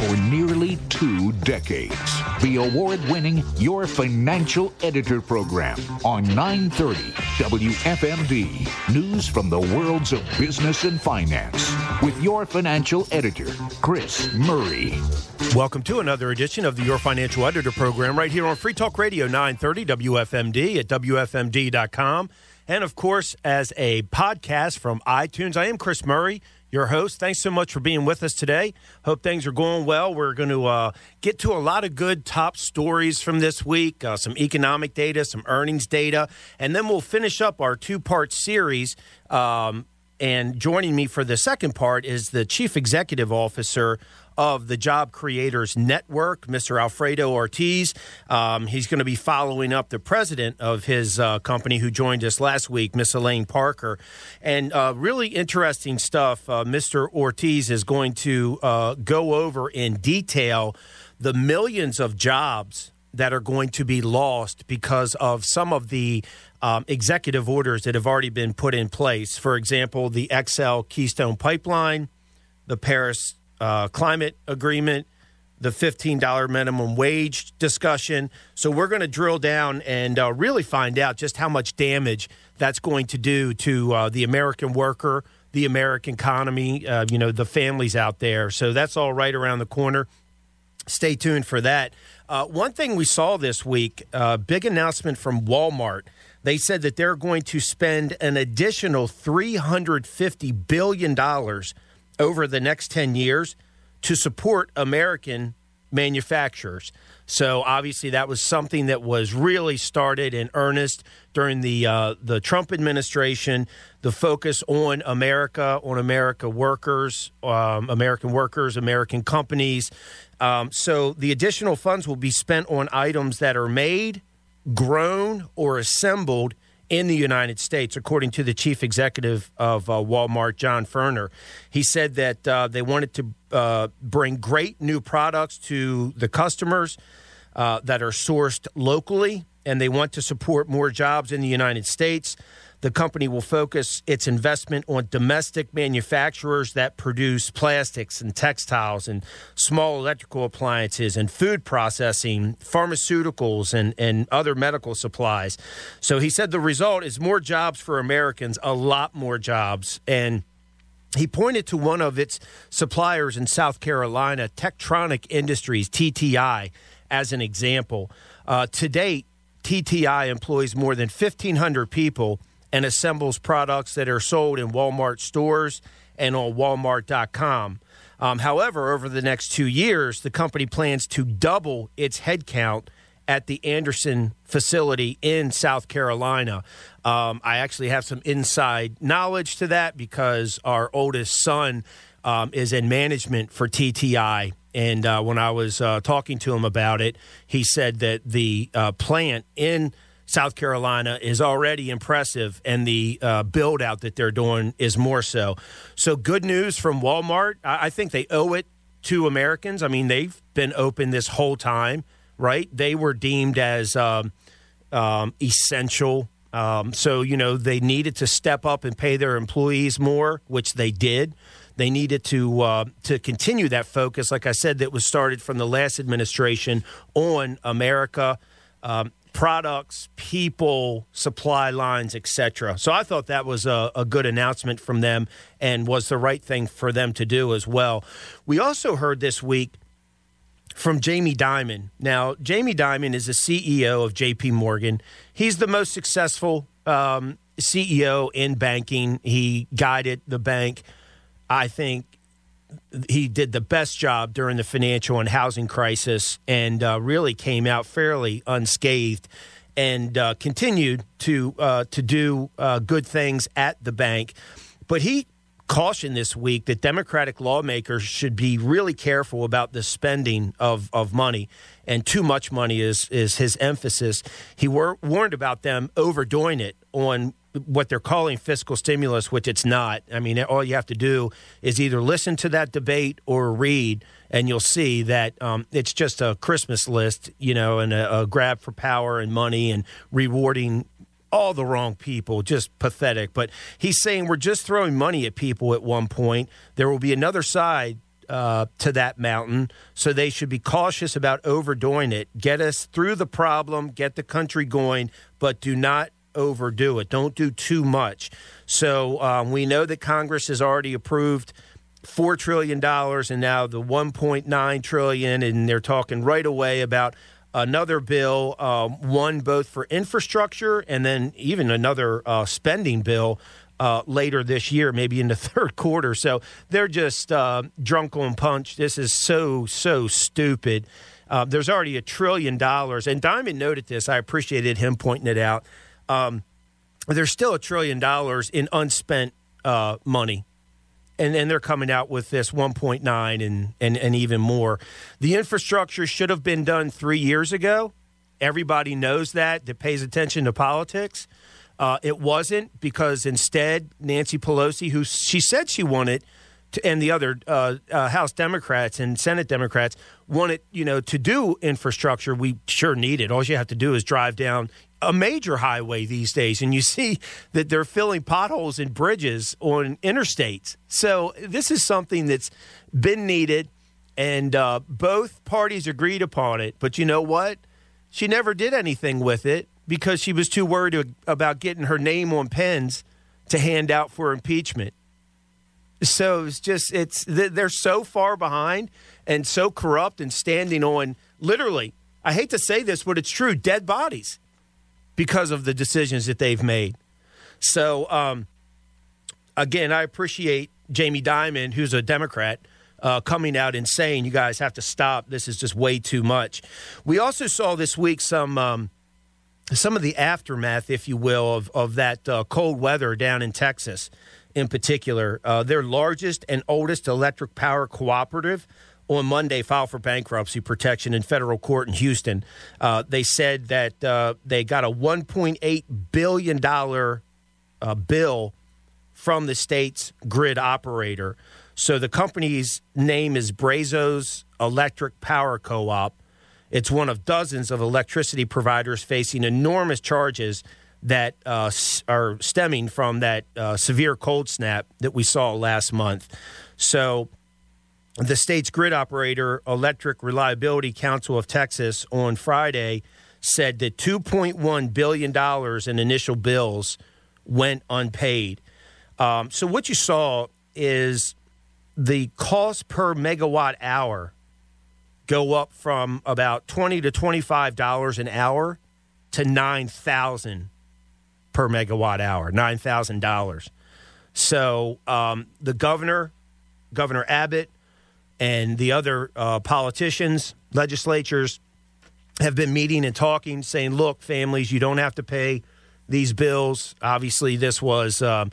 for nearly two decades. The award winning Your Financial Editor program on 930 WFMD. News from the worlds of business and finance with your financial editor, Chris Murray. Welcome to another edition of the Your Financial Editor program right here on Free Talk Radio 930 WFMD at WFMD.com. And of course, as a podcast from iTunes, I am Chris Murray your host. Thanks so much for being with us today. Hope things are going well. We're going to uh, get to a lot of good top stories from this week, uh, some economic data, some earnings data, and then we'll finish up our two part series. Um, and joining me for the second part is the Chief Executive Officer of the Job Creators Network, Mr. Alfredo Ortiz. Um, he's going to be following up the president of his uh, company who joined us last week, Miss Elaine Parker. And uh, really interesting stuff. Uh, Mr. Ortiz is going to uh, go over in detail the millions of jobs that are going to be lost because of some of the um, executive orders that have already been put in place. For example, the XL Keystone Pipeline, the Paris uh, climate agreement, the $15 minimum wage discussion. So we're going to drill down and uh, really find out just how much damage that's going to do to uh, the American worker, the American economy, uh, you know, the families out there. So that's all right around the corner. Stay tuned for that. Uh, one thing we saw this week, uh, big announcement from Walmart. They said that they're going to spend an additional $350 billion over the next 10 years to support American manufacturers. So obviously that was something that was really started in earnest during the uh, the Trump administration. The focus on America, on America workers, um, American workers, American companies. Um, so the additional funds will be spent on items that are made, grown, or assembled in the United States, according to the chief executive of uh, Walmart, John Furner. He said that uh, they wanted to uh, bring great new products to the customers uh, that are sourced locally, and they want to support more jobs in the United States. The company will focus its investment on domestic manufacturers that produce plastics and textiles and small electrical appliances and food processing, pharmaceuticals, and, and other medical supplies. So he said the result is more jobs for Americans, a lot more jobs. And he pointed to one of its suppliers in South Carolina, Techtronic Industries, TTI, as an example. Uh, to date, TTI employs more than 1,500 people and assembles products that are sold in Walmart stores and on Walmart.com. Um, however, over the next two years, the company plans to double its headcount at the Anderson facility in South Carolina. Um, I actually have some inside knowledge to that because our oldest son um, is in management for TTI. And uh, when I was uh, talking to him about it, he said that the uh, plant in South Carolina is already impressive, and the uh, build out that they're doing is more so. So, good news from Walmart. I, I think they owe it to Americans. I mean, they've been open this whole time, right? They were deemed as um, um, essential. Um, so, you know, they needed to step up and pay their employees more, which they did. They needed to uh, to continue that focus, like I said, that was started from the last administration on America. Um, products, people, supply lines, etc. So I thought that was a, a, good announcement from them and was the right thing for them to do as well. We also heard this week from Jamie Dimon. Now, Jamie Dimon is the CEO of JP Morgan. He's the most successful um, CEO in banking. He guided the bank, I think, he did the best job during the financial and housing crisis and uh, really came out fairly unscathed and uh, continued to uh, to do uh, good things at the bank. But he cautioned this week that Democratic lawmakers should be really careful about the spending of, of money, and too much money is is his emphasis. He wor- warned about them overdoing it on what they're calling fiscal stimulus, which it's not. I mean, all you have to do is either listen to that debate or read, and you'll see that um, it's just a Christmas list, you know, and a, a grab for power and money and rewarding all the wrong people, just pathetic. But he's saying we're just throwing money at people at one point. There will be another side uh, to that mountain. So they should be cautious about overdoing it. Get us through the problem, get the country going, but do not overdo it. Don't do too much. So um, we know that Congress has already approved four trillion dollars, and now the 1.9 trillion, and they're talking right away about another bill, um, one both for infrastructure and then even another uh, spending bill uh, later this year, maybe in the third quarter. So they're just uh, drunk on punch. This is so, so stupid. Uh, there's already a trillion dollars. And Dimon noted this. I appreciated him pointing it out. Um, there's still a trillion dollars in unspent uh, money and then they're coming out with this 1.9 and, and, and even more. The infrastructure should have been done three years ago. Everybody knows that that pays attention to politics. Uh, it wasn't because instead Nancy Pelosi, who she said she wanted, to, and the other uh, uh, House Democrats and Senate Democrats wanted, you know, to do infrastructure. We sure need it. All you have to do is drive down a major highway these days, and you see that they're filling potholes and bridges on interstates. So this is something that's been needed, and uh, both parties agreed upon it. But you know what? She never did anything with it because she was too worried about getting her name on pens to hand out for impeachment. So it's just it's they're so far behind and so corrupt and standing on literally. I hate to say this, but it's true. Dead bodies because of the decisions that they've made. So, um, again, I appreciate Jamie Dimon, who's a Democrat, uh, coming out and saying, you guys have to stop. This is just way too much. We also saw this week some. Um, some of the aftermath, if you will, of, of that uh, cold weather down in Texas in particular. Uh, their largest and oldest electric power cooperative on Monday filed for bankruptcy protection in federal court in Houston. Uh, they said that uh, they got a $1.8 billion uh, bill from the state's grid operator. So the company's name is Brazos Electric Power Co op. It's one of dozens of electricity providers facing enormous charges that uh, are stemming from that uh, severe cold snap that we saw last month. So the state's grid operator, Electric Reliability Council of Texas, on Friday said that $2.1 billion in initial bills went unpaid. Um, so, what you saw is the cost per megawatt hour go up from about 20 to $25 an hour to 9000 per megawatt hour, $9,000. So, um, the governor, Governor Abbott, and the other uh, politicians, legislatures have been meeting and talking, saying, look, families, you don't have to pay these bills. Obviously, this was um,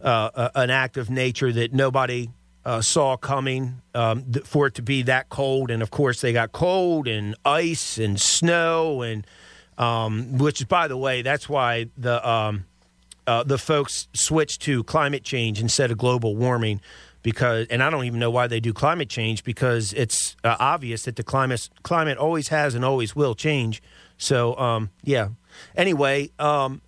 uh, an act of nature that nobody uh, saw coming um, th- for it to be that cold. And of course, they got cold and ice and snow, and um, which, by the way, that's why the um, uh, the folks switched to climate change instead of global warming because, and I don't even know why they do climate change because it's uh, obvious that the climate climate always has and always will change. So, um, yeah. Anyway, um,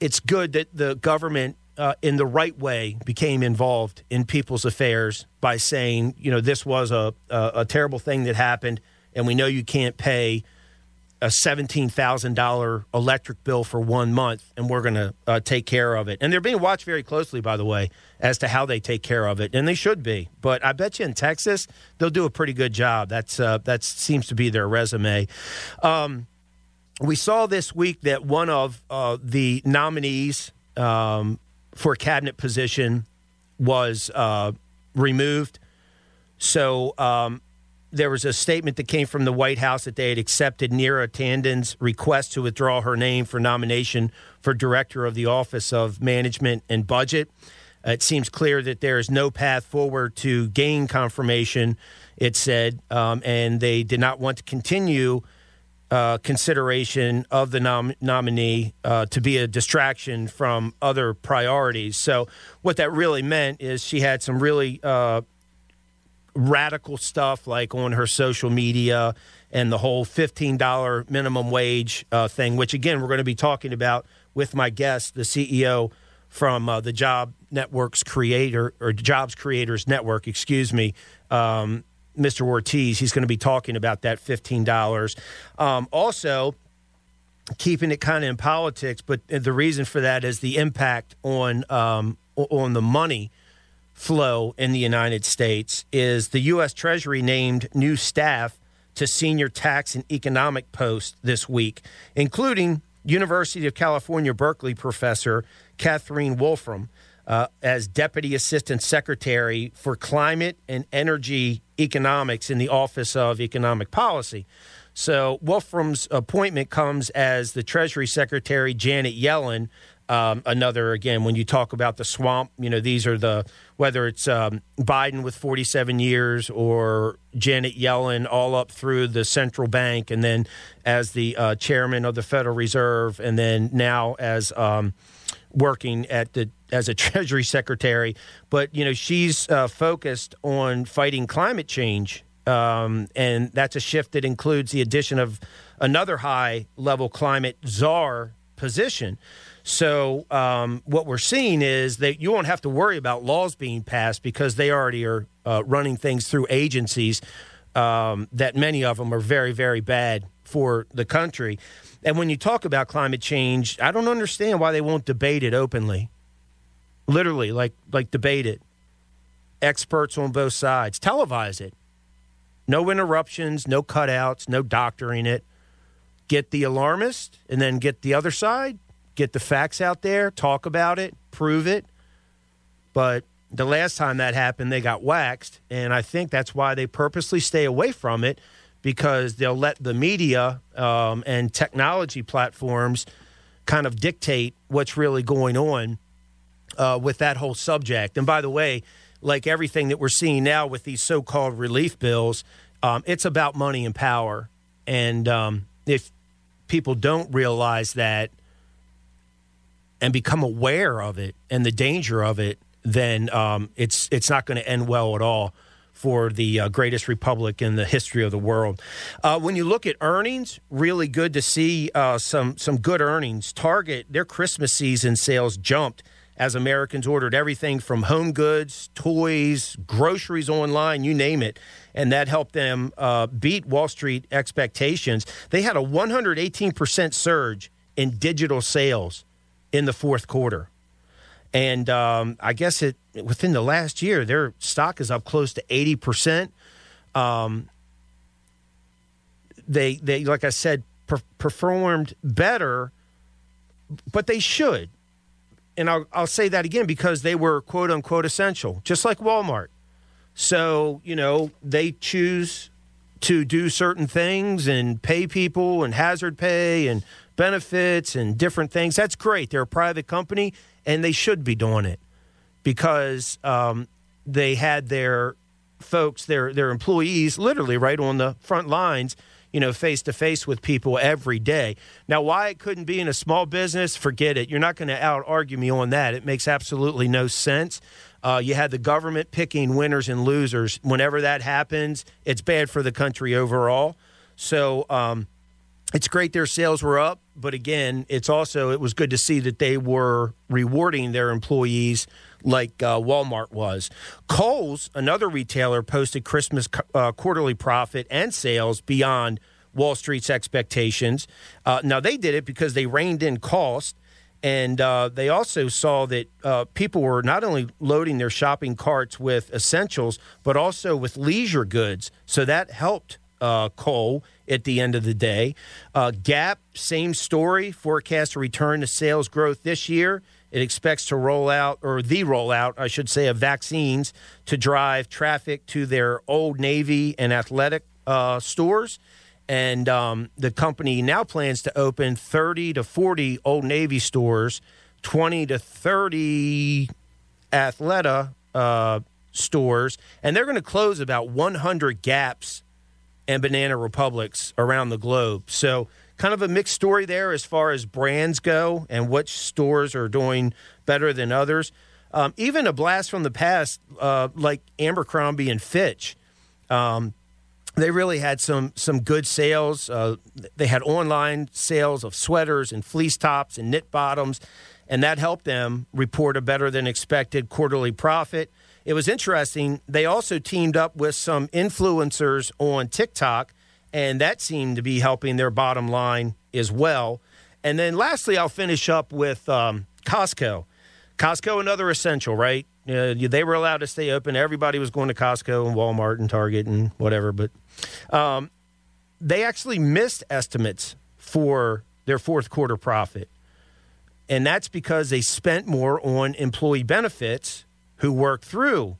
it's good that the government, uh, in the right way, became involved in people's affairs by saying, you know, this was a, a, a terrible thing that happened, and we know you can't pay a $17,000 electric bill for one month, and we're going to uh, take care of it. And they're being watched very closely, by the way, as to how they take care of it, and they should be. But I bet you in Texas, they'll do a pretty good job. That's uh, that seems to be their resume. Um, we saw this week that one of uh, the nominees um, for a cabinet position was uh, removed. So um, there was a statement that came from the White House that they had accepted Neera Tanden's request to withdraw her name for nomination for director of the Office of Management and Budget. It seems clear that there is no path forward to gain confirmation, it said, um, and they did not want to continue uh, consideration of the nom- nominee uh, to be a distraction from other priorities. So, what that really meant is she had some really uh, radical stuff like on her social media and the whole $15 minimum wage uh, thing, which again, we're going to be talking about with my guest, the CEO from uh, the Job Network's creator or Jobs Creators Network, excuse me, um, Mr. Ortiz. He's going to be talking about that $15. Um, also, keeping it kind of in politics, but the reason for that is the impact on um, on the money flow in the United States. Is the U.S. Treasury named new staff to senior tax and economic posts this week, including University of California Berkeley professor Catherine Wolfram uh, as Deputy Assistant Secretary for Climate and Energy Economics in the Office of Economic Policy. So Wolfram's appointment comes as the Treasury Secretary Janet Yellen. Um, another again, when you talk about the swamp, you know these are the whether it's um, Biden with 47 years or Janet Yellen all up through the central bank, and then as the uh, chairman of the Federal Reserve, and then now as um, working at the as a Treasury Secretary. But you know she's uh, focused on fighting climate change um, and that's a shift that includes the addition of another high level climate czar position. So, um, what we're seeing is that you won't have to worry about laws being passed because they already are uh, running things through agencies um, that many of them are very, very bad for the country. And when you talk about climate change, I don't understand why they won't debate it openly. Literally, like like debate it. Experts on both sides, televise it. No interruptions, no cutouts, no doctoring it. Get the alarmist and then get the other side, get the facts out there, talk about it, prove it. But the last time that happened, they got waxed. And I think that's why they purposely stay away from it because they'll let the media um, and technology platforms kind of dictate what's really going on uh, with that whole subject. And by the way, like everything that we're seeing now with these so-called relief bills, um, it's about money and power. And um, if people don't realize that and become aware of it and the danger of it, then um, it's it's not going to end well at all for the uh, greatest republic in the history of the world. Uh, when you look at earnings, really good to see uh, some some good earnings. Target their Christmas season sales jumped as Americans ordered everything from home goods, toys, groceries online, you name it. And that helped them uh, beat Wall Street expectations. They had a 118% surge in digital sales in the fourth quarter. And um, I guess it within the last year, their stock is up close to 80%. Um, they, they, like I said, per- performed better, but they should and I'll, I'll say that again because they were quote unquote essential, just like Walmart. So, you know, they choose to do certain things and pay people and hazard pay and benefits and different things. That's great. They're a private company and they should be doing it because um, they had their folks, their, their employees, literally right on the front lines you know, face to face with people every day. Now, why it couldn't be in a small business, forget it. You're not going to out argue me on that. It makes absolutely no sense. Uh, you had the government picking winners and losers. Whenever that happens, it's bad for the country overall. So, um, it's great their sales were up, but again, it's also it was good to see that they were rewarding their employees like uh, Walmart was. Kohl's, another retailer, posted Christmas uh, quarterly profit and sales beyond Wall Street's expectations. Uh, now, they did it because they reined in cost. And uh, they also saw that uh, people were not only loading their shopping carts with essentials, but also with leisure goods. So that helped uh, Kohl at the end of the day. Uh, Gap, same story, forecast a return to sales growth this year. It expects to roll out, or the rollout, I should say, of vaccines to drive traffic to their Old Navy and athletic uh, stores. And um, the company now plans to open 30 to 40 Old Navy stores, 20 to 30 Athleta uh, stores, and they're going to close about 100 gaps and Banana Republics around the globe. So kind of a mixed story there as far as brands go and which stores are doing better than others. Um, even a blast from the past, uh, like Abercrombie and Fitch, um, they really had some some good sales. Uh, they had online sales of sweaters and fleece tops and knit bottoms, and that helped them report a better than expected quarterly profit. It was interesting. They also teamed up with some influencers on TikTok, and that seemed to be helping their bottom line as well. And then lastly, I'll finish up with um, Costco. Costco, another essential, right? Uh, they were allowed to stay open. Everybody was going to Costco and Walmart and Target and whatever, but um, they actually missed estimates for their fourth quarter profit. And that's because they spent more on employee benefits who worked through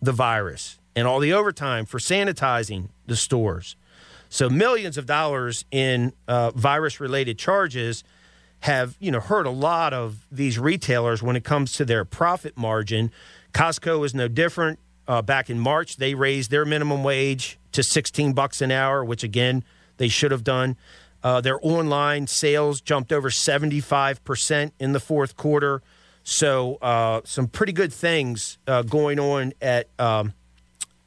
the virus and all the overtime for sanitizing the stores. So millions of dollars in uh, virus-related charges have you know hurt a lot of these retailers when it comes to their profit margin. Costco is no different. Uh, back in March, they raised their minimum wage to 16 bucks an hour, which again they should have done. Uh, their online sales jumped over 75% in the fourth quarter. So, uh, some pretty good things uh, going on at, um,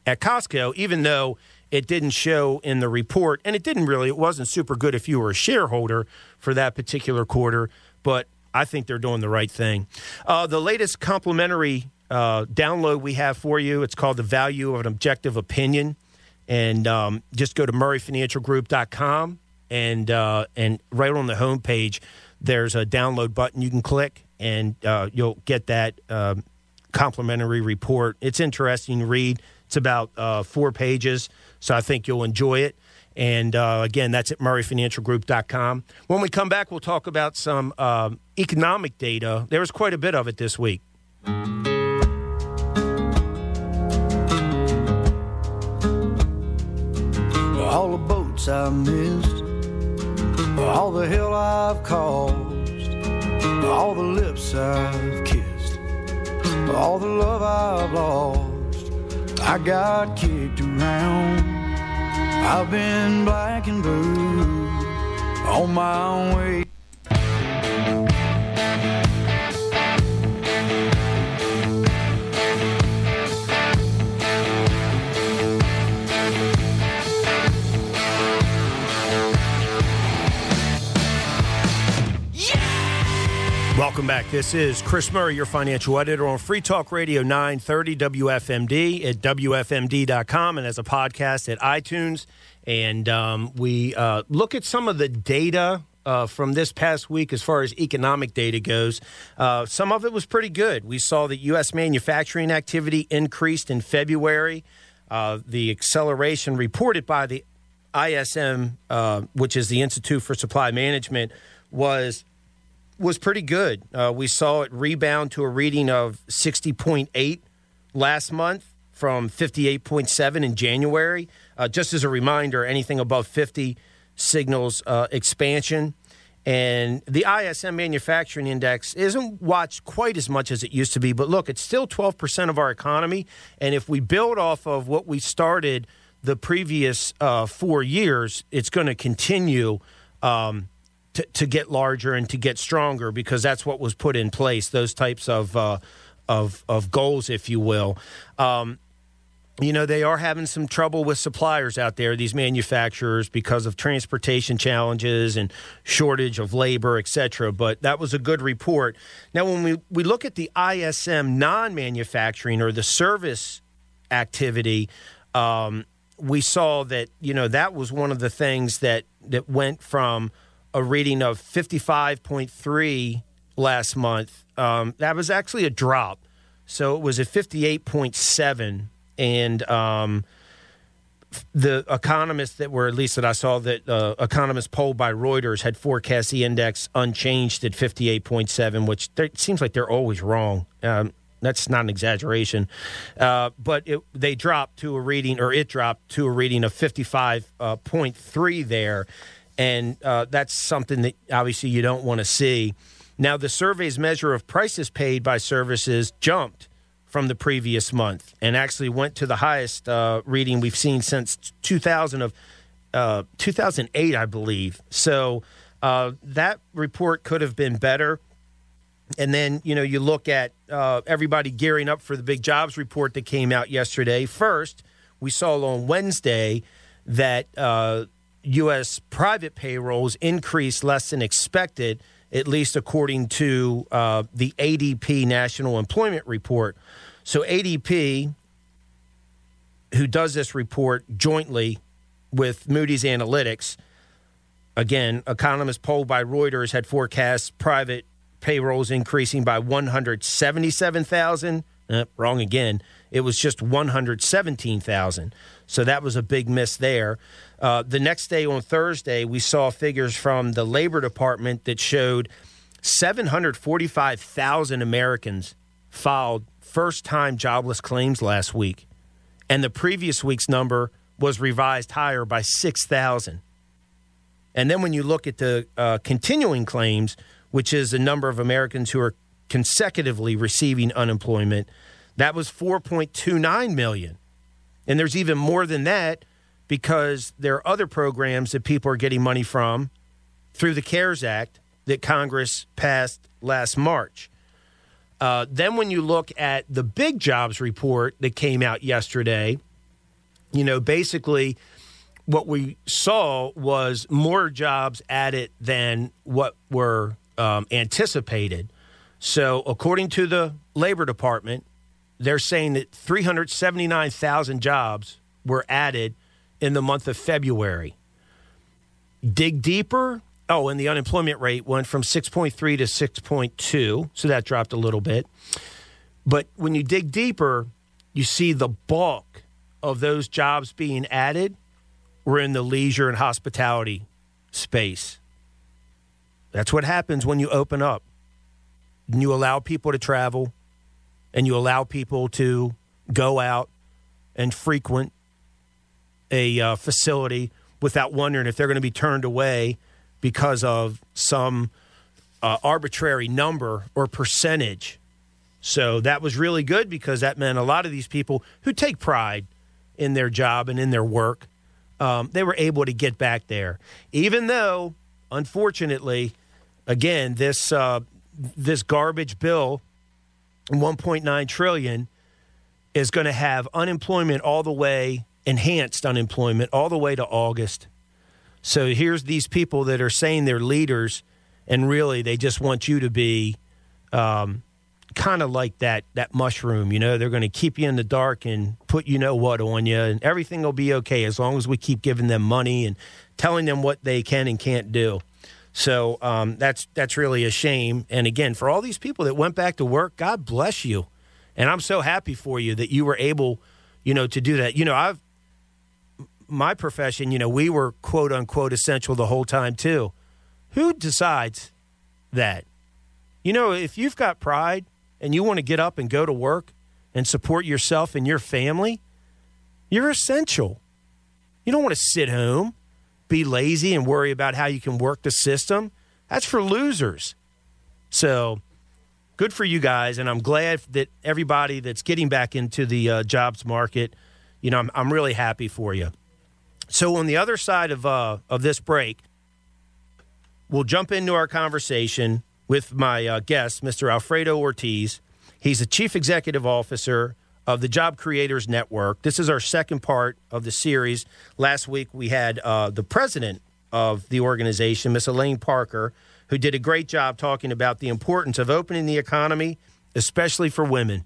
at Costco, even though it didn't show in the report. And it didn't really, it wasn't super good if you were a shareholder for that particular quarter. But I think they're doing the right thing. Uh, the latest complimentary uh, download we have for you, it's called The Value of an Objective Opinion. And um, just go to murrayfinancialgroup.com and uh, and right on the homepage, there's a download button you can click, and uh, you'll get that um, complimentary report. It's interesting to read. It's about uh, four pages, so I think you'll enjoy it. And uh, again, that's at murrayfinancialgroup.com. When we come back, we'll talk about some um, economic data. There was quite a bit of it this week. All the boats I missed all the hell I've caused, all the lips I've kissed, all the love I've lost. I got kicked around. I've been black and blue on my way. Welcome back. This is Chris Murray, your financial editor on Free Talk Radio 930 WFMD at WFMD.com and as a podcast at iTunes. And um, we uh, look at some of the data uh, from this past week as far as economic data goes. Uh, some of it was pretty good. We saw that U.S. manufacturing activity increased in February. Uh, the acceleration reported by the ISM, uh, which is the Institute for Supply Management, was was pretty good. Uh, we saw it rebound to a reading of 60.8 last month from 58.7 in January. Uh, just as a reminder, anything above 50 signals uh, expansion. And the ISM manufacturing index isn't watched quite as much as it used to be, but look, it's still 12% of our economy. And if we build off of what we started the previous uh, four years, it's going to continue. Um, to, to get larger and to get stronger because that's what was put in place. Those types of uh, of of goals, if you will. Um, you know they are having some trouble with suppliers out there these manufacturers because of transportation challenges and shortage of labor etc but that was a good report now when we, we look at the ism non-manufacturing or the service activity um, we saw that you know that was one of the things that that went from a reading of 55.3 last month. Um, that was actually a drop. So it was a 58.7. And um, the economists that were, at least that I saw, that uh, economists polled by Reuters had forecast the index unchanged at 58.7, which seems like they're always wrong. Um, that's not an exaggeration. Uh, but it, they dropped to a reading, or it dropped to a reading of 55.3 uh, there and uh, that's something that obviously you don't want to see. Now, the survey's measure of prices paid by services jumped from the previous month and actually went to the highest uh, reading we've seen since 2000 of uh, 2008, I believe. So uh, that report could have been better. And then you know you look at uh, everybody gearing up for the big jobs report that came out yesterday. First, we saw on Wednesday that uh, U.S. private payrolls increased less than expected at least according to uh, the ADP National Employment Report. So, ADP, who does this report jointly with Moody's Analytics, again, economists polled by Reuters had forecast private payrolls increasing by 177,000. Uh, wrong again. It was just 117,000. So that was a big miss there. Uh, the next day on Thursday, we saw figures from the Labor Department that showed 745,000 Americans filed first time jobless claims last week. And the previous week's number was revised higher by 6,000. And then when you look at the uh, continuing claims, which is the number of Americans who are consecutively receiving unemployment, that was 4.29 million. And there's even more than that because there are other programs that people are getting money from through the CARES Act that Congress passed last March. Uh, then, when you look at the big jobs report that came out yesterday, you know, basically what we saw was more jobs added than what were um, anticipated. So, according to the Labor Department, they're saying that 379,000 jobs were added in the month of February. Dig deeper. Oh, and the unemployment rate went from 6.3 to 6.2, so that dropped a little bit. But when you dig deeper, you see the bulk of those jobs being added were in the leisure and hospitality space. That's what happens when you open up and you allow people to travel and you allow people to go out and frequent a uh, facility without wondering if they're going to be turned away because of some uh, arbitrary number or percentage. So that was really good because that meant a lot of these people who take pride in their job and in their work, um, they were able to get back there. Even though, unfortunately, again, this uh, this garbage bill 1.9 trillion is going to have unemployment all the way enhanced unemployment all the way to August. So here's these people that are saying they're leaders, and really they just want you to be um, kind of like that that mushroom. You know, they're going to keep you in the dark and put you know what on you, and everything will be okay as long as we keep giving them money and telling them what they can and can't do. So um, that's that's really a shame. And again, for all these people that went back to work, God bless you. And I'm so happy for you that you were able, you know, to do that. You know, I've my profession, you know, we were quote unquote essential the whole time too. Who decides that? You know, if you've got pride and you want to get up and go to work and support yourself and your family, you're essential. You don't want to sit home be lazy and worry about how you can work the system. That's for losers. So good for you guys. And I'm glad that everybody that's getting back into the uh, jobs market, you know, I'm, I'm really happy for you. So on the other side of, uh, of this break, we'll jump into our conversation with my uh, guest, Mr. Alfredo Ortiz. He's the chief executive officer of the Job Creators Network. This is our second part of the series. Last week we had uh, the president of the organization, Miss Elaine Parker, who did a great job talking about the importance of opening the economy, especially for women,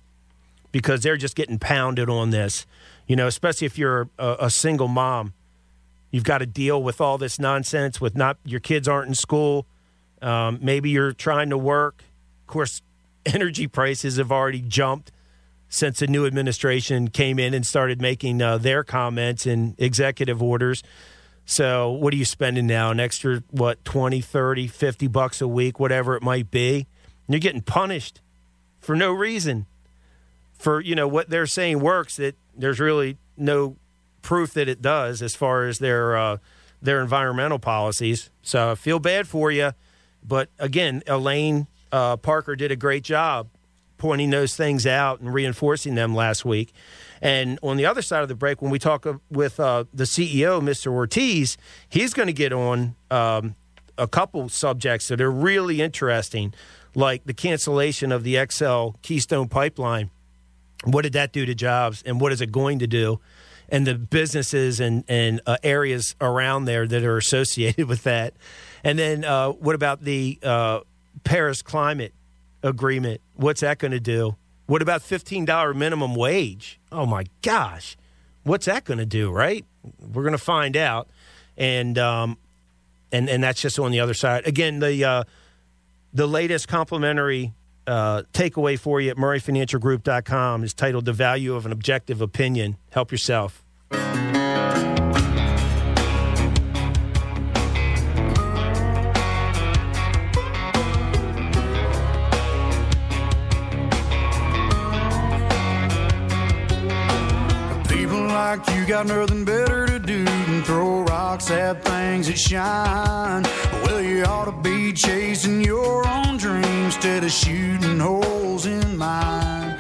because they're just getting pounded on this. You know, especially if you're a, a single mom, you've got to deal with all this nonsense. With not your kids aren't in school, um, maybe you're trying to work. Of course, energy prices have already jumped since the new administration came in and started making uh, their comments and executive orders. So, what are you spending now? An extra, what, 20, 30, 50 bucks a week, whatever it might be? And you're getting punished for no reason. For, you know, what they're saying works that there's really no proof that it does as far as their uh, their environmental policies. So, I feel bad for you. But again, Elaine uh, Parker did a great job pointing those things out and reinforcing them last week. And on the other side of the break, when we talk with uh, the CEO, Mr. Ortiz, he's going to get on um, a couple subjects that are really interesting, like the cancellation of the XL Keystone Pipeline. What did that do to jobs, and what is it going to do? And the businesses and, and uh, areas around there that are associated with that. And then uh, what about the uh, Paris climate agreement? What's that going to do? What about $15 minimum wage? Oh my gosh. What's that going to do, right? We're going to find out. And um, and and that's just on the other side. Again, the uh, the latest complimentary uh, takeaway for you at murrayfinancialgroup.com is titled "The Value of an Objective Opinion." Help yourself. Like you got nothing better to do than throw rocks at things that shine. Well, you ought to be chasing your own dreams instead of shooting holes in mine.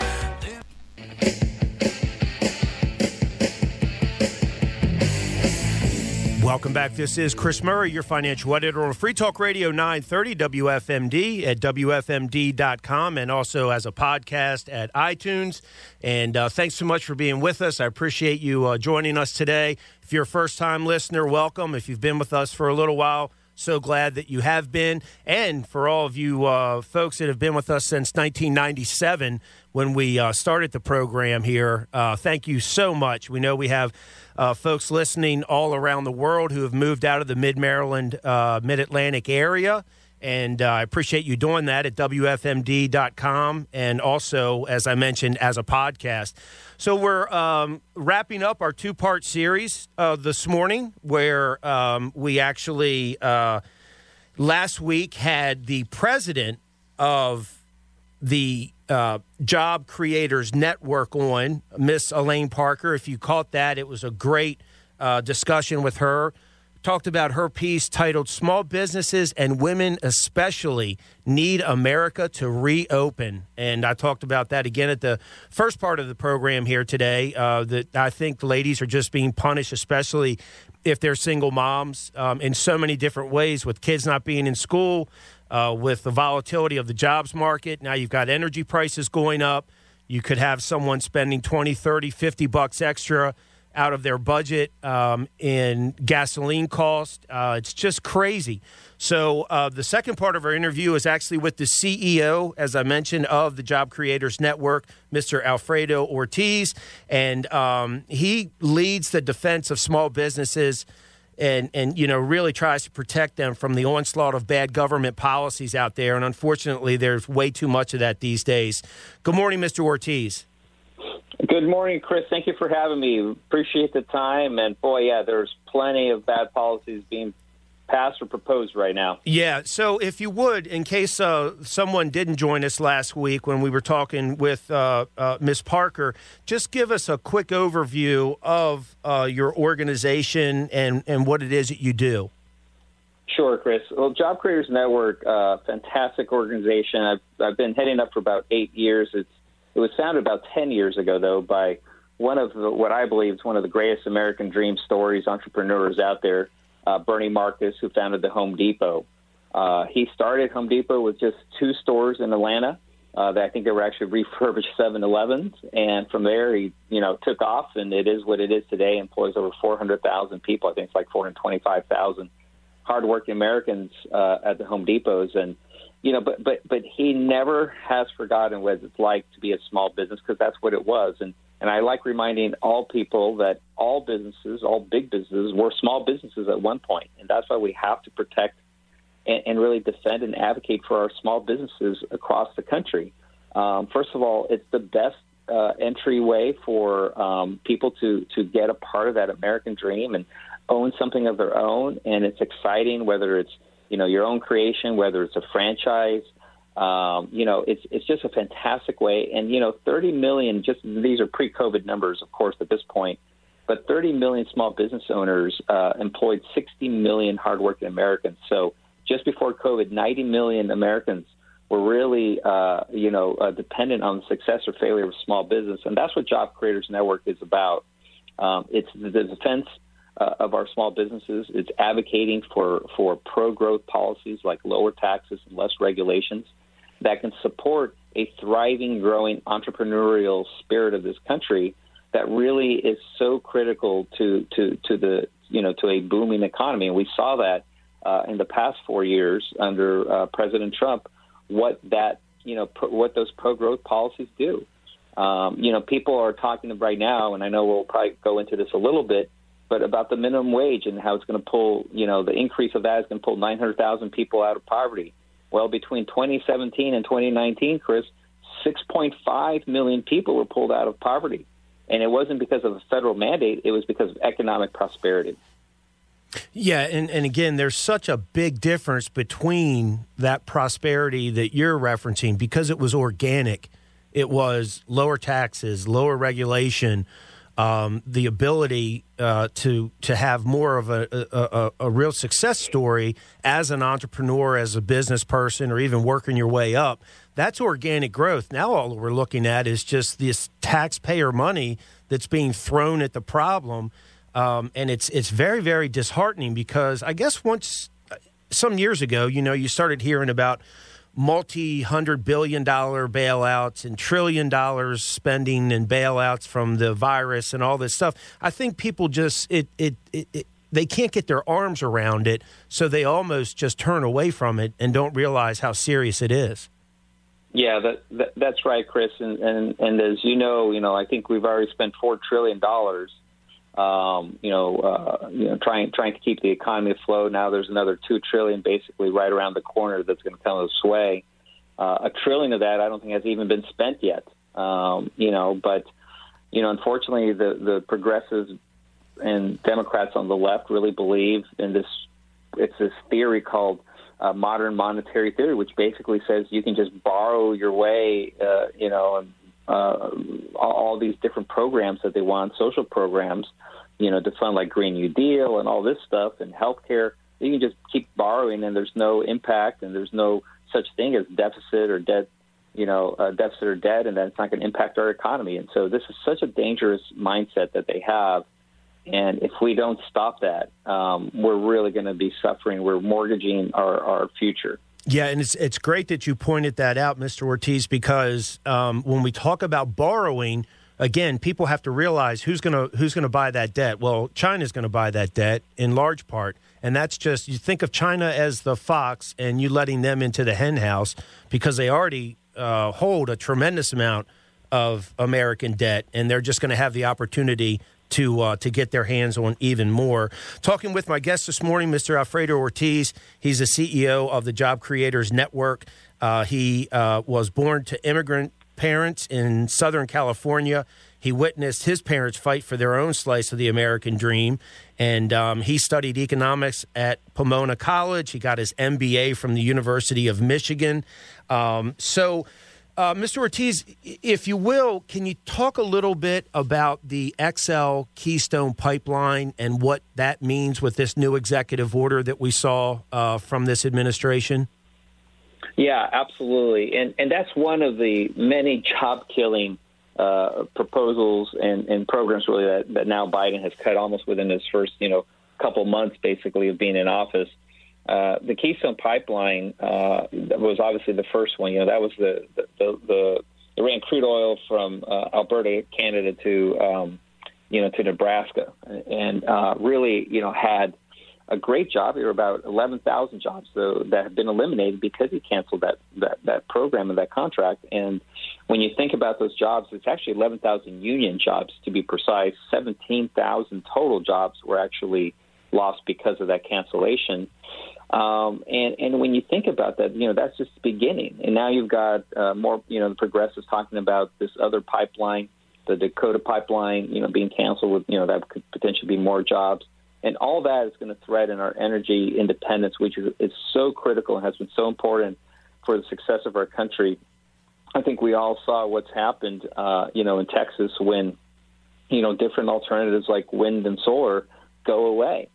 Welcome back. This is Chris Murray, your financial editor on Free Talk Radio 930 WFMD at WFMD.com and also as a podcast at iTunes. And uh, thanks so much for being with us. I appreciate you uh, joining us today. If you're a first time listener, welcome. If you've been with us for a little while, so glad that you have been. And for all of you uh, folks that have been with us since 1997 when we uh, started the program here, uh, thank you so much. We know we have uh, folks listening all around the world who have moved out of the mid Maryland, uh, mid Atlantic area. And uh, I appreciate you doing that at WFMD.com and also, as I mentioned, as a podcast. So we're um, wrapping up our two part series uh, this morning where um, we actually uh, last week had the president of the uh, Job Creators Network on, Miss Elaine Parker. If you caught that, it was a great uh, discussion with her. Talked about her piece titled Small Businesses and Women Especially Need America to Reopen. And I talked about that again at the first part of the program here today. Uh, that I think ladies are just being punished, especially if they're single moms, um, in so many different ways with kids not being in school uh, with the volatility of the jobs market. Now you've got energy prices going up. You could have someone spending 20, 30, 50 bucks extra out of their budget um, in gasoline cost. Uh, it's just crazy. So, uh, the second part of our interview is actually with the CEO, as I mentioned, of the Job Creators Network, Mr. Alfredo Ortiz. And um, he leads the defense of small businesses and and you know really tries to protect them from the onslaught of bad government policies out there. And unfortunately, there's way too much of that these days. Good morning, Mr. Ortiz. Good morning, Chris. Thank you for having me. Appreciate the time. And boy, yeah, there's plenty of bad policies being passed or proposed right now. Yeah. So, if you would, in case uh, someone didn't join us last week when we were talking with uh, uh, Ms. Parker, just give us a quick overview of uh, your organization and, and what it is that you do. Sure, Chris. Well, Job Creators Network, uh, fantastic organization. I've, I've been heading up for about eight years. It's, it was founded about 10 years ago, though, by one of the, what I believe is one of the greatest American dream stories entrepreneurs out there uh, Bernie Marcus, who founded the Home Depot. Uh, he started Home Depot with just two stores in Atlanta. Uh, that I think they were actually refurbished 7-Elevens, and from there he, you know, took off, and it is what it is today. Employs over 400,000 people. I think it's like 425,000 hardworking Americans uh, at the Home Depots, and you know, but but but he never has forgotten what it's like to be a small business because that's what it was, and and I like reminding all people that all businesses, all big businesses, were small businesses at one point, and that's why we have to protect and, and really defend and advocate for our small businesses across the country. Um, first of all, it's the best uh, entryway for um, people to to get a part of that American dream and own something of their own, and it's exciting whether it's you know your own creation, whether it's a franchise um, you know, it's it's just a fantastic way. And you know, 30 million. Just these are pre-COVID numbers, of course, at this point. But 30 million small business owners uh, employed 60 million hardworking Americans. So just before COVID, 90 million Americans were really, uh, you know, uh, dependent on the success or failure of small business, and that's what Job Creators Network is about. Um, it's the defense uh, of our small businesses. It's advocating for for pro growth policies like lower taxes and less regulations that can support a thriving, growing entrepreneurial spirit of this country that really is so critical to to to the you know to a booming economy. And we saw that uh, in the past four years under uh, President Trump, what that you know pro, what those pro growth policies do. Um, you know, people are talking right now, and I know we'll probably go into this a little bit, but about the minimum wage and how it's going to pull, you know, the increase of that is going to pull 900,000 people out of poverty. Well, between 2017 and 2019, Chris, 6.5 million people were pulled out of poverty. And it wasn't because of a federal mandate, it was because of economic prosperity. Yeah, and, and again, there's such a big difference between that prosperity that you're referencing because it was organic. It was lower taxes, lower regulation, um, the ability uh, to to have more of a, a, a, real success story as an entrepreneur, as a business person, or even working your way up. That's organic growth. Now all we're looking at is just this taxpayer money that's being thrown at the problem, um, and it's it's very very disheartening because I guess once some years ago, you know, you started hearing about multi hundred billion dollar bailouts and trillion dollars spending and bailouts from the virus and all this stuff. I think people just it it, it, it they can't get their arms around it, so they almost just turn away from it and don't realize how serious it is. Yeah, that, that that's right, Chris. And, and and as you know, you know, I think we've already spent four trillion dollars um, you know, uh, you know, trying trying to keep the economy afloat. Now there's another two trillion basically right around the corner that's going to come this way. Uh, a trillion of that I don't think has even been spent yet. Um, you know, but you know, unfortunately, the the progressives and Democrats on the left really believe in this. It's this theory called uh, modern monetary theory, which basically says you can just borrow your way, uh, you know, and uh, all these different programs that they want, social programs, you know, to fund like Green New Deal and all this stuff and healthcare. You can just keep borrowing, and there's no impact, and there's no such thing as deficit or debt, you know, uh, deficit or debt, and that's not going to impact our economy. And so this is such a dangerous mindset that they have. And if we don't stop that, um, we're really going to be suffering. We're mortgaging our, our future. Yeah, and it's it's great that you pointed that out, Mr. Ortiz, because um, when we talk about borrowing, again, people have to realize who's to who's to buy that debt. Well, China's to buy that debt in large part, and that's just you think of China as the fox, and you letting them into the henhouse because they already uh, hold a tremendous amount of American debt, and they're just going to have the opportunity to uh, to get their hands on even more. Talking with my guest this morning, Mr. Alfredo Ortiz. He's the CEO of the Job Creators Network. Uh, he uh, was born to immigrant parents in Southern California. He witnessed his parents fight for their own slice of the American dream, and um, he studied economics at Pomona College. He got his MBA from the University of Michigan. Um, so uh, Mr. Ortiz, if you will, can you talk a little bit about the XL Keystone Pipeline and what that means with this new executive order that we saw uh, from this administration? Yeah, absolutely, and and that's one of the many job killing uh, proposals and, and programs really that, that now Biden has cut almost within his first you know couple months basically of being in office. Uh, the Keystone Pipeline uh, was obviously the first one. You know, that was the the the, the, the ran crude oil from uh, Alberta, Canada, to um, you know to Nebraska, and uh, really you know had a great job. There were about eleven thousand jobs though, that have been eliminated because he canceled that, that that program and that contract. And when you think about those jobs, it's actually eleven thousand union jobs to be precise. Seventeen thousand total jobs were actually lost because of that cancellation. Um, and and when you think about that, you know that's just the beginning. And now you've got uh, more, you know, the progressives talking about this other pipeline, the Dakota pipeline, you know, being canceled. With you know that could potentially be more jobs, and all that is going to threaten our energy independence, which is, is so critical and has been so important for the success of our country. I think we all saw what's happened, uh, you know, in Texas when, you know, different alternatives like wind and solar go away.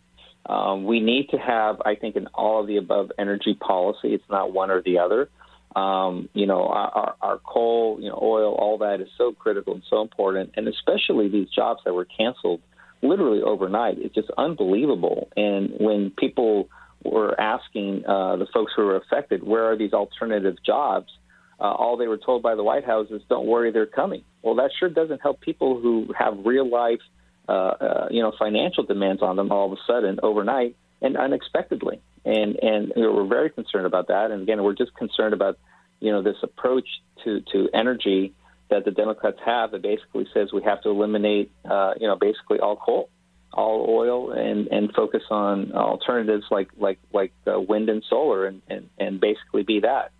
Um, we need to have, I think, an all of the above energy policy. It's not one or the other. Um, you know, our, our coal, you know, oil, all that is so critical and so important, and especially these jobs that were canceled literally overnight. It's just unbelievable. And when people were asking uh, the folks who were affected, where are these alternative jobs? Uh, all they were told by the White House is, "Don't worry, they're coming." Well, that sure doesn't help people who have real life uh, uh, you know, financial demands on them all of a sudden overnight and unexpectedly. And and we're very concerned about that. And again, we're just concerned about you know, this approach to to energy that the Democrats have that basically says we have to eliminate, uh, you know, basically all coal, all oil, and and focus on alternatives like like like uh, wind and solar, and, and and basically be that.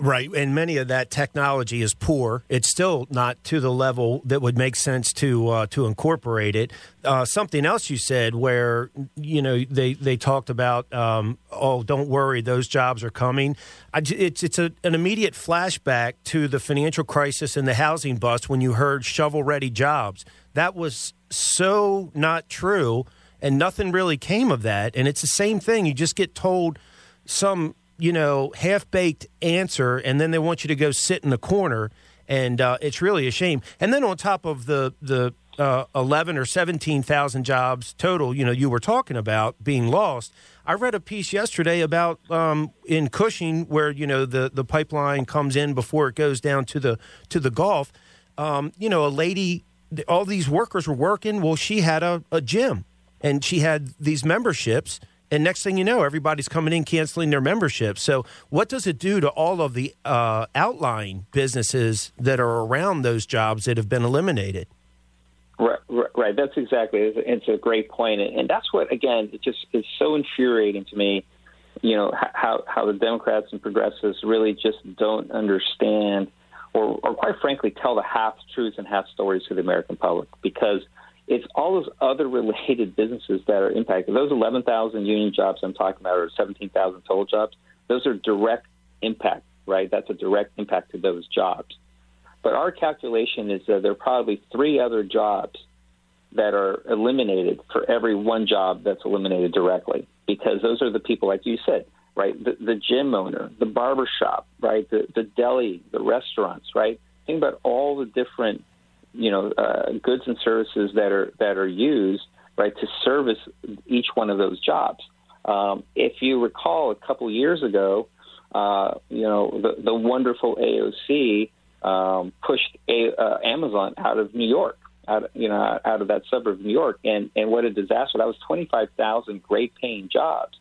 Right, and many of that technology is poor. It's still not to the level that would make sense to uh, to incorporate it. Uh, something else you said, where you know they they talked about, um, oh, don't worry, those jobs are coming. I, it's it's a, an immediate flashback to the financial crisis and the housing bust when you heard shovel ready jobs. That was so not true, and nothing really came of that. And it's the same thing. You just get told some you know, half baked answer, and then they want you to go sit in the corner, and uh, it's really a shame. And then on top of the the uh, eleven or seventeen thousand jobs total, you know, you were talking about being lost. I read a piece yesterday about um, in Cushing where you know the the pipeline comes in before it goes down to the to the Gulf. Um, you know, a lady, all these workers were working. Well, she had a, a gym, and she had these memberships and next thing you know, everybody's coming in canceling their membership. So, what does it do to all of the uh, outlying businesses that are around those jobs that have been eliminated? Right, right. That's exactly. It's a great point, and that's what again. It just is so infuriating to me. You know how how the Democrats and progressives really just don't understand, or, or quite frankly, tell the half truths and half stories to the American public because it's all those other related businesses that are impacted. Those 11,000 union jobs I'm talking about, or 17,000 total jobs, those are direct impact, right? That's a direct impact to those jobs. But our calculation is that there are probably three other jobs that are eliminated for every one job that's eliminated directly, because those are the people, like you said, right? The, the gym owner, the barber shop, right? The, the deli, the restaurants, right? Think about all the different you know uh, goods and services that are that are used right to service each one of those jobs. Um, if you recall, a couple years ago, uh, you know the, the wonderful AOC um, pushed a, uh, Amazon out of New York, out you know out of that suburb of New York, and and what a disaster! That was twenty five thousand great paying jobs.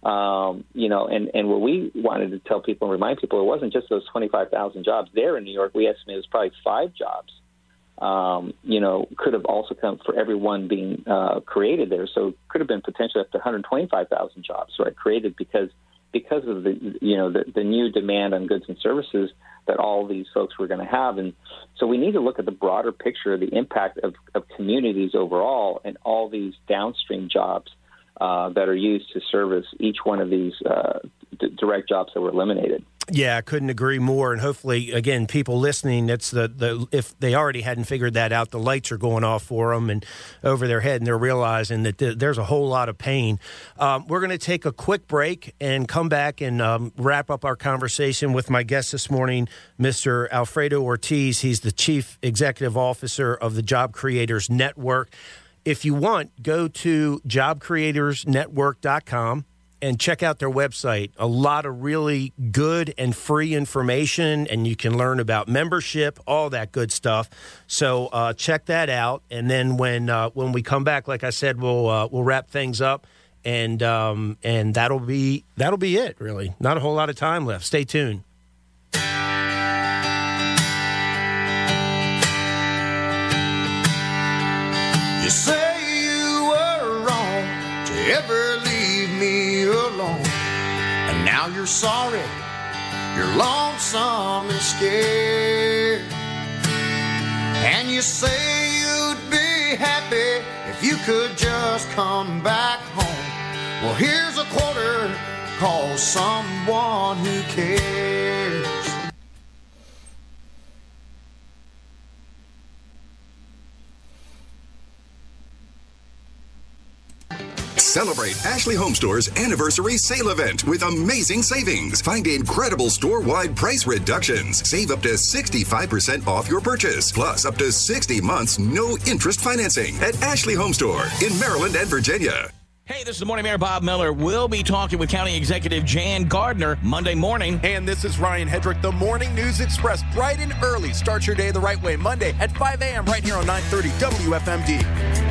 Um, you know, and, and what we wanted to tell people and remind people, it wasn't just those 25,000 jobs there in New York. We estimated it was probably five jobs um, you know, could have also come for everyone being uh, created there. So could have been potentially up to 125,000 jobs, right, created because because of the you know the, the new demand on goods and services that all these folks were going to have. And so we need to look at the broader picture of the impact of, of communities overall and all these downstream jobs uh, that are used to service each one of these uh, d- direct jobs that were eliminated. Yeah, I couldn't agree more. And hopefully, again, people listening, it's the, the if they already hadn't figured that out, the lights are going off for them and over their head, and they're realizing that th- there's a whole lot of pain. Um, we're going to take a quick break and come back and um, wrap up our conversation with my guest this morning, Mr. Alfredo Ortiz. He's the Chief Executive Officer of the Job Creators Network. If you want, go to jobcreatorsnetwork.com and check out their website. A lot of really good and free information, and you can learn about membership, all that good stuff. So uh, check that out. And then when uh, when we come back, like I said, we'll uh, we'll wrap things up, and um, and that'll be that'll be it. Really, not a whole lot of time left. Stay tuned. You say you were wrong to ever now you're sorry, you're lonesome and scared. And you say you'd be happy if you could just come back home. Well, here's a quarter, call someone who cares. Celebrate Ashley Home Store's anniversary sale event with amazing savings. Find incredible store wide price reductions. Save up to 65% off your purchase, plus up to 60 months no interest financing at Ashley Home Store in Maryland and Virginia. Hey, this is the Morning Mayor Bob Miller. We'll be talking with County Executive Jan Gardner Monday morning. And this is Ryan Hedrick, the Morning News Express, bright and early. Start your day the right way Monday at 5 a.m. right here on 930 WFMD.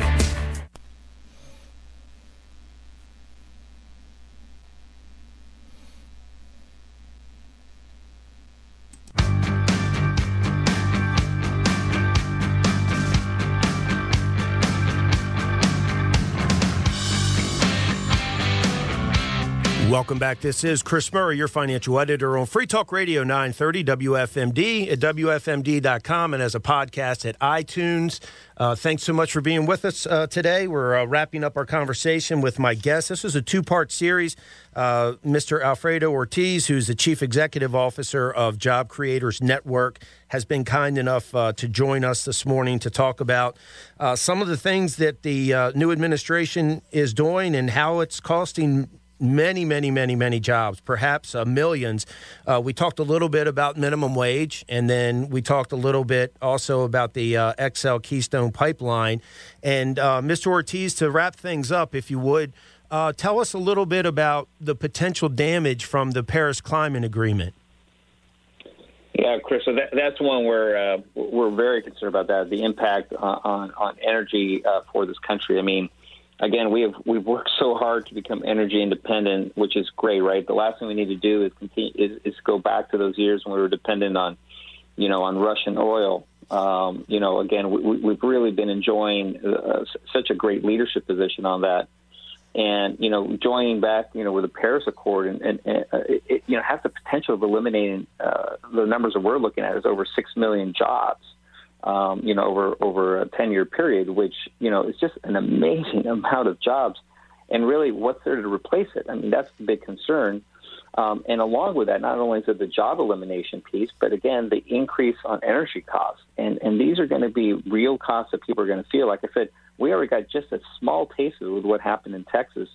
Welcome back. This is Chris Murray, your financial editor on Free Talk Radio 930 WFMD at WFMD.com and as a podcast at iTunes. Uh, thanks so much for being with us uh, today. We're uh, wrapping up our conversation with my guest. This was a two part series. Uh, Mr. Alfredo Ortiz, who's the Chief Executive Officer of Job Creators Network, has been kind enough uh, to join us this morning to talk about uh, some of the things that the new administration is doing and how it's costing many, many, many, many jobs, perhaps uh, millions. Uh, we talked a little bit about minimum wage, and then we talked a little bit also about the uh, XL Keystone pipeline. And uh, Mr. Ortiz, to wrap things up, if you would, uh, tell us a little bit about the potential damage from the Paris Climate Agreement. Yeah, Chris. So that, that's one where uh, we're very concerned about that. The impact on on energy for this country. I mean, again, we have we've worked so hard to become energy independent, which is great, right? The last thing we need to do is continue is, is go back to those years when we were dependent on, you know, on Russian oil. Um, you know, again, we, we've really been enjoying uh, such a great leadership position on that, and you know, joining back, you know, with the Paris Accord, and, and, and uh, it, you know, has the potential of eliminating uh, the numbers that we're looking at is over six million jobs um, you know, over over a ten year period, which you know is just an amazing amount of jobs. And really, what's there to replace it? I mean, that's the big concern. Um, and along with that, not only is it the job elimination piece, but again, the increase on energy costs. And, and these are going to be real costs that people are going to feel. Like I said, we already got just a small taste of what happened in Texas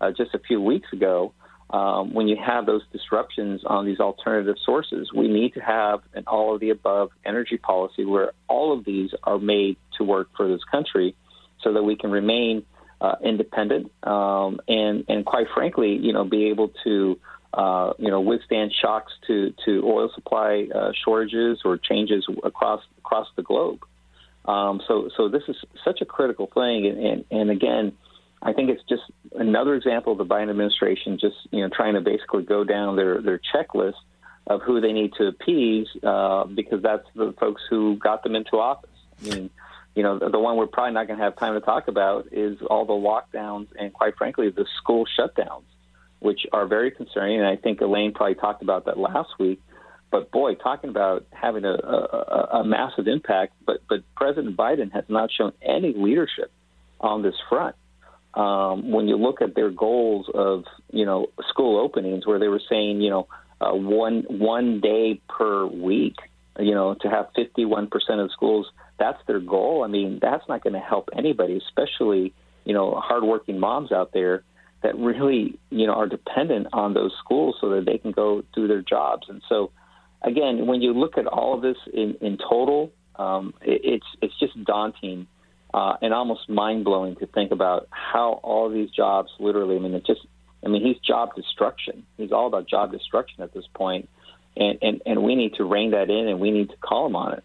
uh, just a few weeks ago um, when you have those disruptions on these alternative sources, we need to have an all of the above energy policy where all of these are made to work for this country so that we can remain uh, independent um, and, and quite frankly, you know, be able to, uh, you know, withstand shocks to, to oil supply uh, shortages or changes across across the globe. Um, so, so this is such a critical thing, and, and, and again, I think it's just another example of the Biden administration just you know trying to basically go down their their checklist of who they need to appease uh, because that's the folks who got them into office. I mean, you know, the, the one we're probably not going to have time to talk about is all the lockdowns and, quite frankly, the school shutdowns, which are very concerning. And I think Elaine probably talked about that last week. But boy, talking about having a, a, a massive impact, but but President Biden has not shown any leadership on this front um, when you look at their goals of you know school openings, where they were saying you know uh, one one day per week, you know to have 51 percent of schools, that's their goal. I mean, that's not going to help anybody, especially you know hardworking moms out there that really you know are dependent on those schools so that they can go do their jobs. And so, again, when you look at all of this in in total, um, it, it's it's just daunting uh, and almost mind blowing to think about how all these jobs literally. I mean, it just. I mean, he's job destruction. He's all about job destruction at this point, and and and we need to rein that in, and we need to call him on it.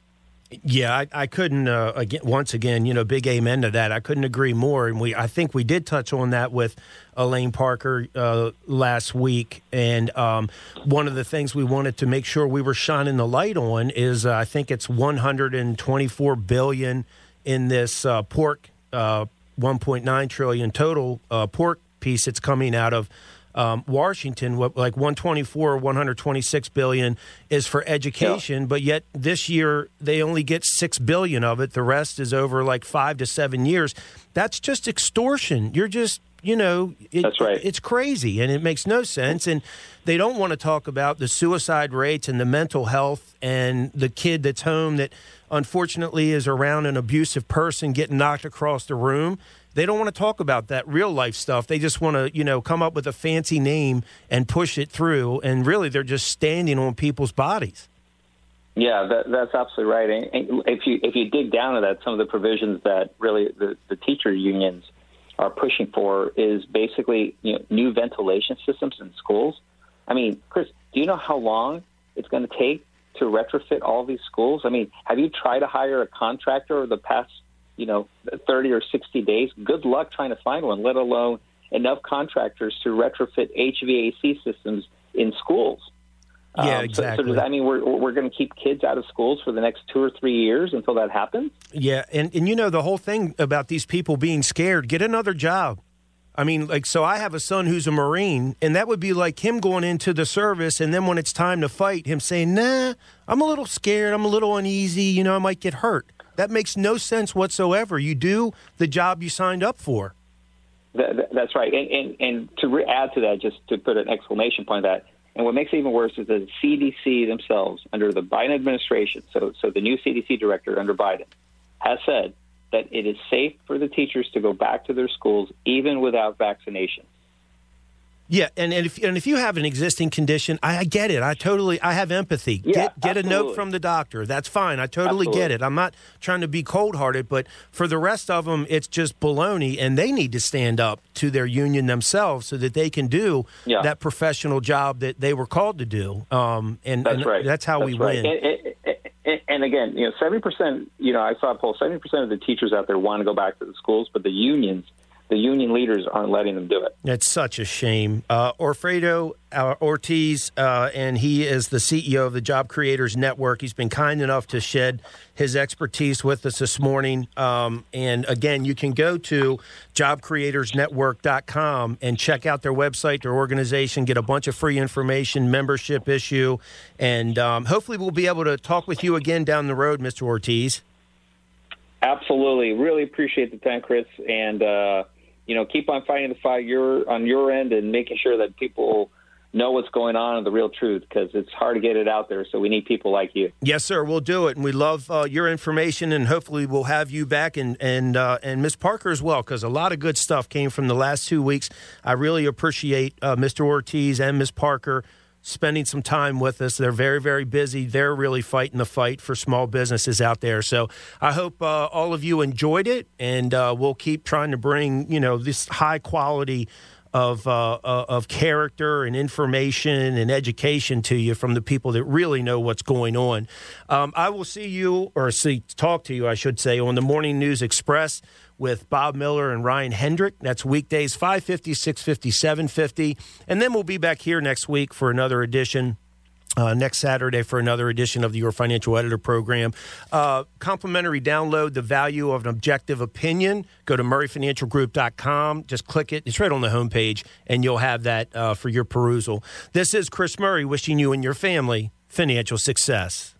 Yeah, I, I couldn't. Uh, again, once again, you know, big amen to that. I couldn't agree more. And we, I think we did touch on that with Elaine Parker uh, last week. And um, one of the things we wanted to make sure we were shining the light on is, uh, I think it's 124 billion in this uh, pork uh, 1.9 trillion total uh, pork piece that's coming out of um, Washington, what, like 124 or 126 billion is for education, yeah. but yet this year they only get six billion of it. The rest is over like five to seven years. That's just extortion. You're just you know, it, that's right. It's crazy and it makes no sense. And they don't want to talk about the suicide rates and the mental health and the kid that's home that unfortunately is around an abusive person getting knocked across the room. They don't want to talk about that real life stuff. They just want to, you know, come up with a fancy name and push it through. And really, they're just standing on people's bodies. Yeah, that, that's absolutely right. And if you if you dig down to that, some of the provisions that really the, the teacher unions are pushing for is basically you know, new ventilation systems in schools. I mean, Chris, do you know how long it's going to take to retrofit all these schools? I mean, have you tried to hire a contractor over the past, you know, 30 or 60 days? Good luck trying to find one, let alone enough contractors to retrofit HVAC systems in schools. Yeah, um, exactly. So, so, does that mean we're we're going to keep kids out of schools for the next two or three years until that happens? Yeah, and and you know the whole thing about these people being scared. Get another job. I mean, like, so I have a son who's a Marine, and that would be like him going into the service, and then when it's time to fight, him saying, nah, I'm a little scared, I'm a little uneasy, you know, I might get hurt. That makes no sense whatsoever. You do the job you signed up for. That, that's right. And, and, and to re- add to that, just to put an exclamation point on that, and what makes it even worse is the CDC themselves, under the Biden administration, so, so the new CDC director under Biden, has said that it is safe for the teachers to go back to their schools even without vaccination. Yeah, and, and if and if you have an existing condition, I, I get it. I totally I have empathy. Yeah, get get a note from the doctor. That's fine. I totally get it. I'm not trying to be cold hearted, but for the rest of them, it's just baloney, and they need to stand up to their union themselves so that they can do Yeah. that professional job that they were called to do. Um, and, That's and right. That's how we right. win. And, and, and, again, you know, seventy percent. You know, I saw a poll. Seventy percent of the teachers out there want to go back to the schools, but the unions, the union leaders, aren't letting them do it. It's such a shame. Uh, Alfredo uh, Ortiz, uh, and he is the CEO of the Job Creators Network. He's been kind enough to shed his expertise with us this morning. Um, and again, you can go to jobcreatorsnetwork.com and check out their website, their organization, get a bunch of free information, membership issue, and um, hopefully we'll be able to talk with you again down the road, Mr. Ortiz. Absolutely, really appreciate the time, Chris, and uh, you know, keep on fighting the fight your on your end and making sure that people know what's going on and the real truth because it's hard to get it out there. So we need people like you. Yes, sir. We'll do it, and we love uh, your information, and hopefully we'll have you back and and uh, and Miss Parker as well, because a lot of good stuff came from the last two weeks. I really appreciate uh, Mr. Ortiz and Miss Parker spending some time with us. They're very very busy. They're really fighting the fight for small businesses out there. So I hope uh, all of you enjoyed it, and uh, we'll keep trying to bring you know this high quality of uh, uh, of character and information and education to you from the people that really know what's going on. Um, I will see you or see talk to you, I should say, on the Morning News Express with Bob Miller and Ryan Hendrick. That's weekdays 550, 650, 750. And then we'll be back here next week for another edition uh, next Saturday for another edition of the Your Financial Editor program. Uh, complimentary download, The Value of an Objective Opinion. Go to murrayfinancialgroup.com. Just click it. It's right on the homepage, and you'll have that uh, for your perusal. This is Chris Murray wishing you and your family financial success.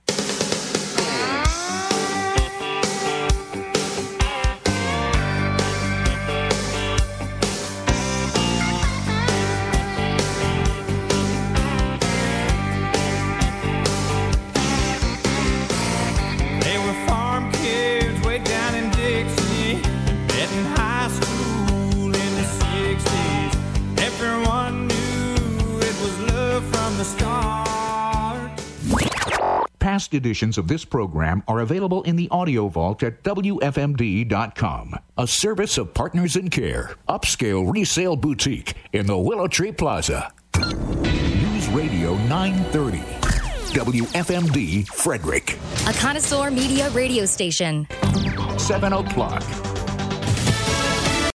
Past editions of this program are available in the audio vault at WFMD.com, a service of Partners in Care, upscale resale boutique in the Willow Tree Plaza. News Radio 930, WFMD Frederick, A connoisseur media radio station. 7 o'clock.